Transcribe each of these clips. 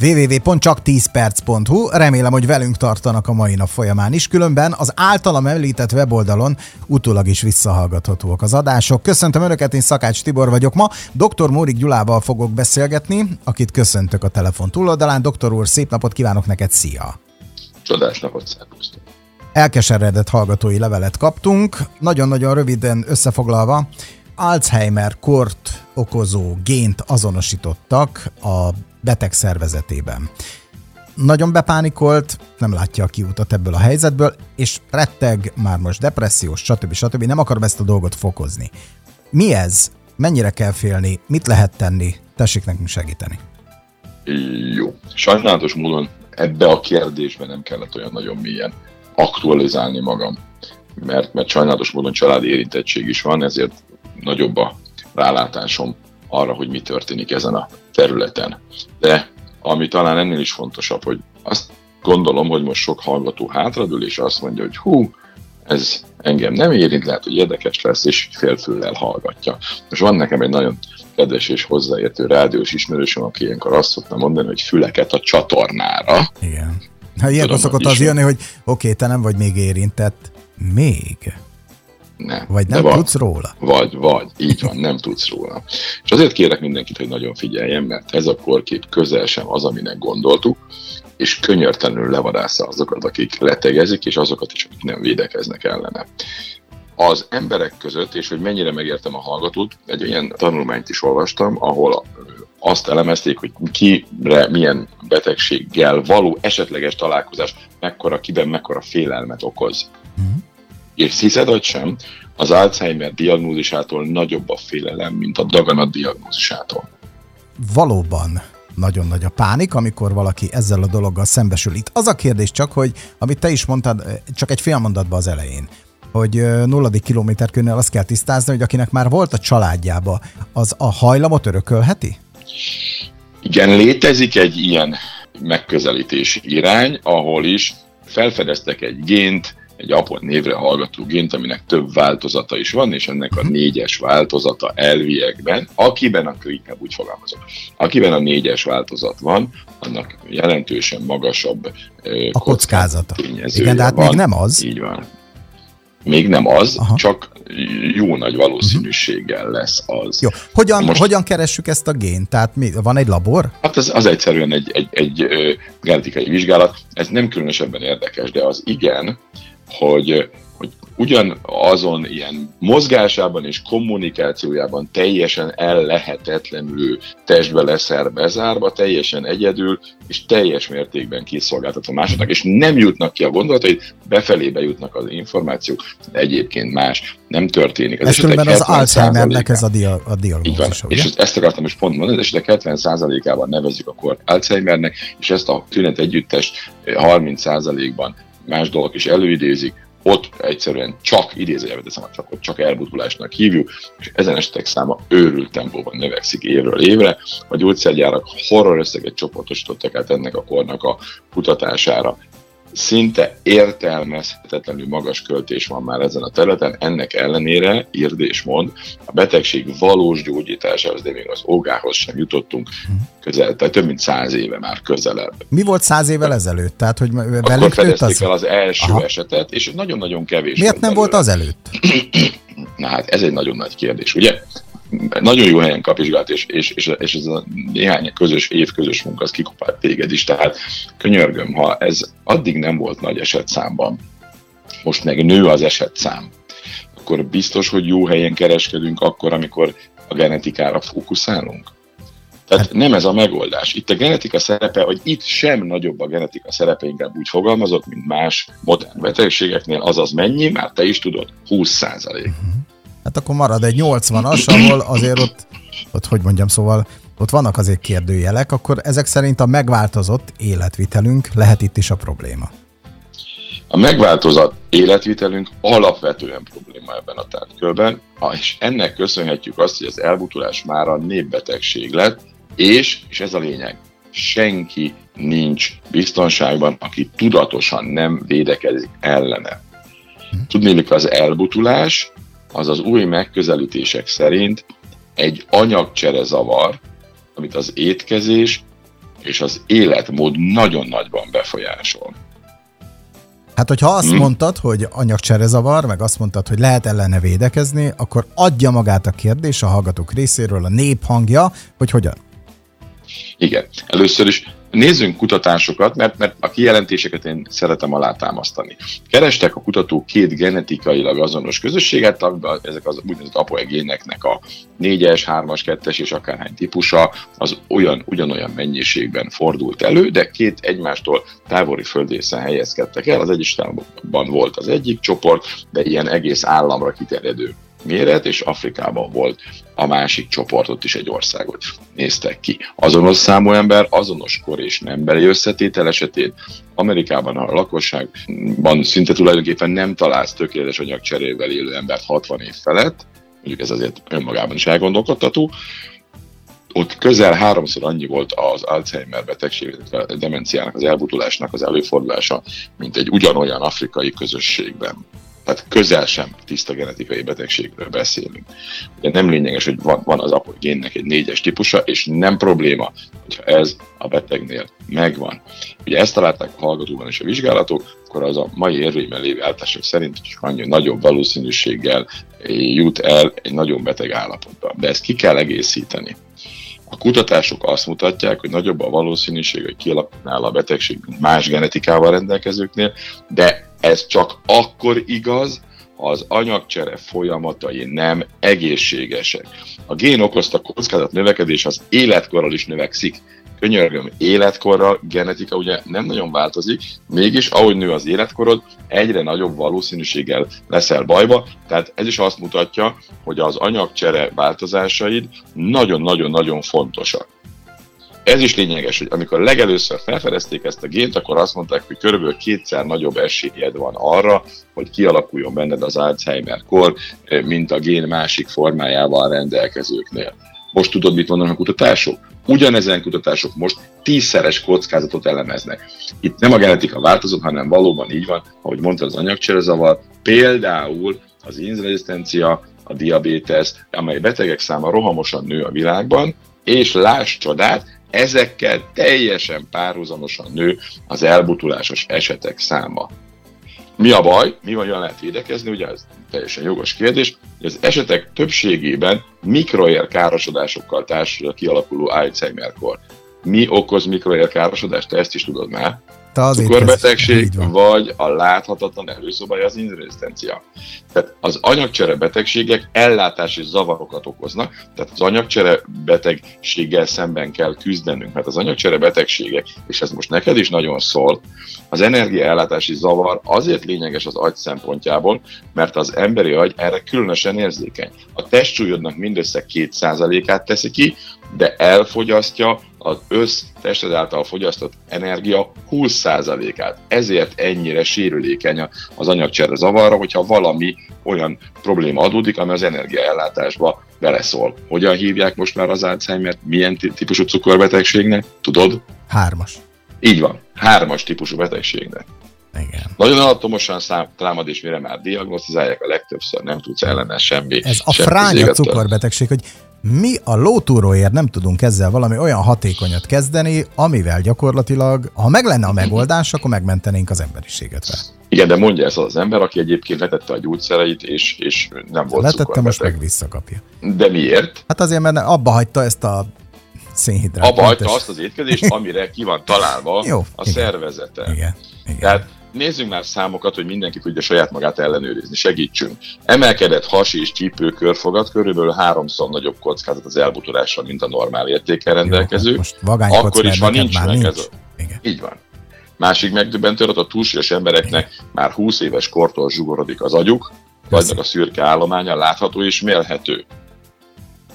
www.csak10perc.hu. Remélem, hogy velünk tartanak a mai nap folyamán is, különben az általam említett weboldalon utólag is visszahallgathatóak az adások. Köszöntöm Önöket, én Szakács Tibor vagyok ma. Dr. Mórik Gyulával fogok beszélgetni, akit köszöntök a telefon túloldalán. Doktor úr, szép napot kívánok neked, szia! Csodás napot, szervusztok! Elkeseredett hallgatói levelet kaptunk. Nagyon-nagyon röviden összefoglalva, Alzheimer kort okozó gént azonosítottak a beteg szervezetében. Nagyon bepánikolt, nem látja a kiutat ebből a helyzetből, és retteg, már most depressziós, stb. stb. Nem akarom ezt a dolgot fokozni. Mi ez? Mennyire kell félni? Mit lehet tenni? Tessék nekünk segíteni. Jó. Sajnálatos módon ebbe a kérdésbe nem kellett olyan nagyon mélyen aktualizálni magam, mert, mert sajnálatos módon családi érintettség is van, ezért nagyobb a rálátásom arra, hogy mi történik ezen a területen. De ami talán ennél is fontosabb, hogy azt gondolom, hogy most sok hallgató hátradül, és azt mondja, hogy hú, ez engem nem érint, lehet, hogy érdekes lesz, és félfüllel hallgatja. Most van nekem egy nagyon kedves és hozzáértő rádiós ismerősöm, aki ilyenkor azt szokta mondani, hogy füleket a csatornára. Igen. Ha ilyenkor szokott az jönni, hogy oké, okay, te nem vagy még érintett. Még? Nem. Vagy nem vagy, tudsz róla? Vagy, vagy, így van, nem tudsz róla. És azért kérek mindenkit, hogy nagyon figyeljen, mert ez a korkép közel sem az, aminek gondoltuk, és könyörtelenül levadásza azokat, akik letegezik, és azokat is, akik nem védekeznek ellene. Az emberek között, és hogy mennyire megértem a hallgatót, egy olyan tanulmányt is olvastam, ahol azt elemezték, hogy kire milyen betegséggel való esetleges találkozás mekkora, kiben mekkora félelmet okoz. Mm. És hiszed vagy sem, az Alzheimer diagnózisától nagyobb a félelem, mint a daganat diagnózisától. Valóban nagyon nagy a pánik, amikor valaki ezzel a dologgal szembesül. Itt az a kérdés csak, hogy amit te is mondtad, csak egy fél mondatban az elején, hogy nulladik kilométerkőnél azt kell tisztázni, hogy akinek már volt a családjába, az a hajlamot örökölheti? Igen, létezik egy ilyen megközelítési irány, ahol is felfedeztek egy gént, egy apon névre hallgató gént, aminek több változata is van, és ennek a mhm. négyes változata elviekben, akiben, akkor inkább úgy fogalmazok, akiben a négyes változat van, annak jelentősen magasabb a kockázata. Igen, de hát van. még nem az. Így van. Még nem az, Aha. csak jó nagy valószínűséggel uh-huh. lesz az. Jó. Hogyan, Most, hogyan keressük ezt a gént? Tehát mi, van egy labor? Hát az, az egyszerűen egy, egy, egy, egy genetikai vizsgálat. Ez nem különösebben érdekes, de az igen, hogy, hogy ugyanazon ilyen mozgásában és kommunikációjában teljesen ellehetetlenül testbe leszel bezárva, teljesen egyedül, és teljes mértékben kiszolgáltatva másoknak, és nem jutnak ki a gondolatai, befelé jutnak az információk, de egyébként más. Nem történik. Ez, ez különben az Alzheimernek ez a, dia- a diagnózis, És ezt akartam is pont mondani, és esetek 70%-ában nevezzük a kort Alzheimernek, és ezt a tünet együttest 30%-ban más dolgok is előidézik, ott egyszerűen csak idézőjelbe teszem, csak, ott csak elbutulásnak hívjuk, és ezen esetek száma őrült tempóban növekszik évről évre. A gyógyszergyárak horror összeget csoportosítottak át ennek a kornak a kutatására szinte értelmezhetetlenül magas költés van már ezen a területen, ennek ellenére, írd és mond, a betegség valós gyógyításához, de még az ógához sem jutottunk közel, tehát több mint száz éve már közelebb. Mi volt száz évvel ezelőtt? Tehát, hogy Akkor fedezték az... el az első Aha. esetet, és nagyon-nagyon kevés. Miért nem belőle. volt az előtt? Na hát ez egy nagyon nagy kérdés, ugye? Nagyon jó helyen kapizsgált, és, és, és, és ez a néhány közös év közös munka, az kikopált téged is, tehát könyörgöm, ha ez addig nem volt nagy esetszámban, most meg nő az esetszám, akkor biztos, hogy jó helyen kereskedünk akkor, amikor a genetikára fókuszálunk? Tehát hát- nem ez a megoldás. Itt a genetika szerepe, hogy itt sem nagyobb a genetika szerepe, inkább úgy fogalmazott, mint más modern betegségeknél, azaz mennyi, már te is tudod, 20 százalék. Uh-huh hát akkor marad egy 80-as, ahol azért ott, ott, hogy mondjam, szóval ott vannak azért kérdőjelek, akkor ezek szerint a megváltozott életvitelünk lehet itt is a probléma. A megváltozott életvitelünk alapvetően probléma ebben a tárgykörben, és ennek köszönhetjük azt, hogy az elbutulás már a népbetegség lett, és, és ez a lényeg, senki nincs biztonságban, aki tudatosan nem védekezik ellene. Tudnélik, az elbutulás az az új megközelítések szerint egy anyagcsere zavar, amit az étkezés és az életmód nagyon nagyban befolyásol. Hát, hogyha azt hmm. mondtad, hogy anyagcserezavar, meg azt mondtad, hogy lehet ellene védekezni, akkor adja magát a kérdés a hallgatók részéről a nép hangja, hogy hogyan. Igen. Először is Nézzünk kutatásokat, mert, mert a kijelentéseket én szeretem alátámasztani. Kerestek a kutatók két genetikailag azonos közösséget, ezek az úgynevezett apoegéneknek a 4-es, 3-as, 2-es és akárhány típusa, az olyan, ugyanolyan mennyiségben fordult elő, de két egymástól távoli földrészen helyezkedtek el. Az Egyesületben volt az egyik csoport, de ilyen egész államra kiterjedő méret, és Afrikában volt a másik csoportot is egy országot néztek ki. Azonos számú ember, azonos kor és nembeli összetétel esetén Amerikában a lakosságban szinte tulajdonképpen nem találsz tökéletes anyagcserével élő embert 60 év felett, mondjuk ez azért önmagában is elgondolkodtató, ott közel háromszor annyi volt az Alzheimer betegség, a demenciának, az elbutulásnak az előfordulása, mint egy ugyanolyan afrikai közösségben. Tehát közel sem tiszta genetikai betegségről beszélünk. Ugye nem lényeges, hogy van, van az apogénnek egy négyes típusa, és nem probléma, hogyha ez a betegnél megvan. Ugye ezt találták a hallgatóban is a vizsgálatok, akkor az a mai érvényben lévő állítások szerint annyi nagyobb valószínűséggel jut el egy nagyon beteg állapotba. De ezt ki kell egészíteni. A kutatások azt mutatják, hogy nagyobb a valószínűség, hogy kialakulnál a betegség, mint más genetikával rendelkezőknél, de ez csak akkor igaz, ha az anyagcsere folyamatai nem egészségesek. A gén okozta kockázat növekedés az életkorral is növekszik könyörgöm, életkorral genetika ugye nem nagyon változik, mégis ahogy nő az életkorod, egyre nagyobb valószínűséggel leszel bajba, tehát ez is azt mutatja, hogy az anyagcsere változásaid nagyon-nagyon-nagyon fontosak. Ez is lényeges, hogy amikor legelőször felfedezték ezt a gént, akkor azt mondták, hogy körülbelül kétszer nagyobb esélyed van arra, hogy kialakuljon benned az Alzheimer-kor, mint a gén másik formájával rendelkezőknél. Most tudod, mit mondanak a kutatások? Ugyanezen kutatások most tízszeres kockázatot elemeznek. Itt nem a genetika változott, hanem valóban így van, ahogy mondta az anyagcserezavar, például az inzrezisztencia, a diabétesz, amely betegek száma rohamosan nő a világban, és láss csodát, ezekkel teljesen párhuzamosan nő az elbutulásos esetek száma. Mi a baj? Mi van, lehet védekezni? Ugye ez teljesen jogos kérdés, hogy az esetek többségében mikroér károsodásokkal társul a kialakuló Alzheimer-kor. Mi okoz mikroér károsodást? Te ezt is tudod már cukorbetegség, vagy a láthatatlan előszobája az inrezisztencia. Tehát az anyagcsere betegségek ellátási zavarokat okoznak, tehát az anyagcsere betegséggel szemben kell küzdenünk, mert az anyagcsere betegségek, és ez most neked is nagyon szól, az energiaellátási zavar azért lényeges az agy szempontjából, mert az emberi agy erre különösen érzékeny. A testsúlyodnak mindössze 2%-át teszi ki, de elfogyasztja az össztested által fogyasztott energia 20%-át. Ezért ennyire sérülékeny az anyagcsere zavarra, hogyha valami olyan probléma adódik, ami az energiaellátásba beleszól. Hogyan hívják most már az Alzheimer-t? Milyen típusú cukorbetegségnek? Tudod? Hármas. Így van. Hármas típusú betegségnek. Igen. Nagyon alapomosan támad, és mire már diagnosztizálják, a legtöbbször nem tudsz ellene semmi. Ez a fránya cukorbetegség, hogy mi a lótúróért nem tudunk ezzel valami olyan hatékonyat kezdeni, amivel gyakorlatilag, ha meg lenne a megoldás, akkor megmentenénk az emberiséget vele. Igen, de mondja ez az ember, aki egyébként letette a gyógyszereit, és, és nem volt Letette, most meg visszakapja. De miért? Hát azért, mert abba hagyta ezt a szénhidrát. Abba hagyta azt az étkezést, amire ki van találva Jó, a igen. szervezete. Igen, igen. Tehát nézzünk már számokat, hogy mindenki tudja saját magát ellenőrizni, segítsünk. Emelkedett has és csípő körfogat körülbelül háromszor nagyobb kockázat az elbutulásra, mint a normál értékkel rendelkező. Jó, most Akkor is, ha nincs meg nincs. ez a... Igen. Így van. Másik megdöbbentő adat, a túlsúlyos embereknek Igen. már 20 éves kortól zsugorodik az agyuk, vagy a szürke állománya látható és mérhető.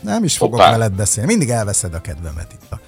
Nem is fogok Hoppá. veled beszélni, mindig elveszed a kedvemet itt a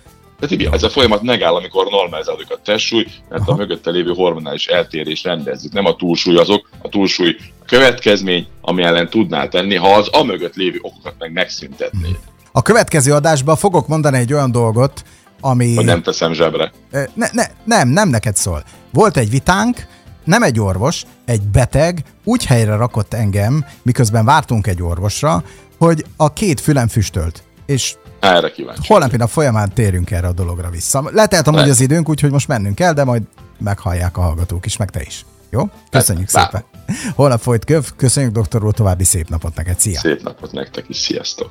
tehát igen, ez a folyamat megáll, amikor normalizáljuk a testsúly, mert Aha. a mögötte lévő hormonális eltérés rendezzük. Nem a túlsúly azok, a túlsúly következmény, ami ellen tudnál tenni, ha az a mögött lévő okokat meg megszüntetnéd. A következő adásban fogok mondani egy olyan dolgot, ami... Hogy nem teszem zsebre. Ne, ne, nem, nem neked szól. Volt egy vitánk, nem egy orvos, egy beteg úgy helyre rakott engem, miközben vártunk egy orvosra, hogy a két fülem füstölt. És Erre kíváncsi. Holnapi nap folyamán térünk erre a dologra vissza. Letelt amúgy az időnk, úgyhogy most mennünk kell, de majd meghallják a hallgatók is, meg te is. Jó? Köszönjük Bár. szépen. Holnap folyt köv. Köszönjük, doktor úr, további szép napot neked. Szia! Szép napot nektek is. Sziasztok!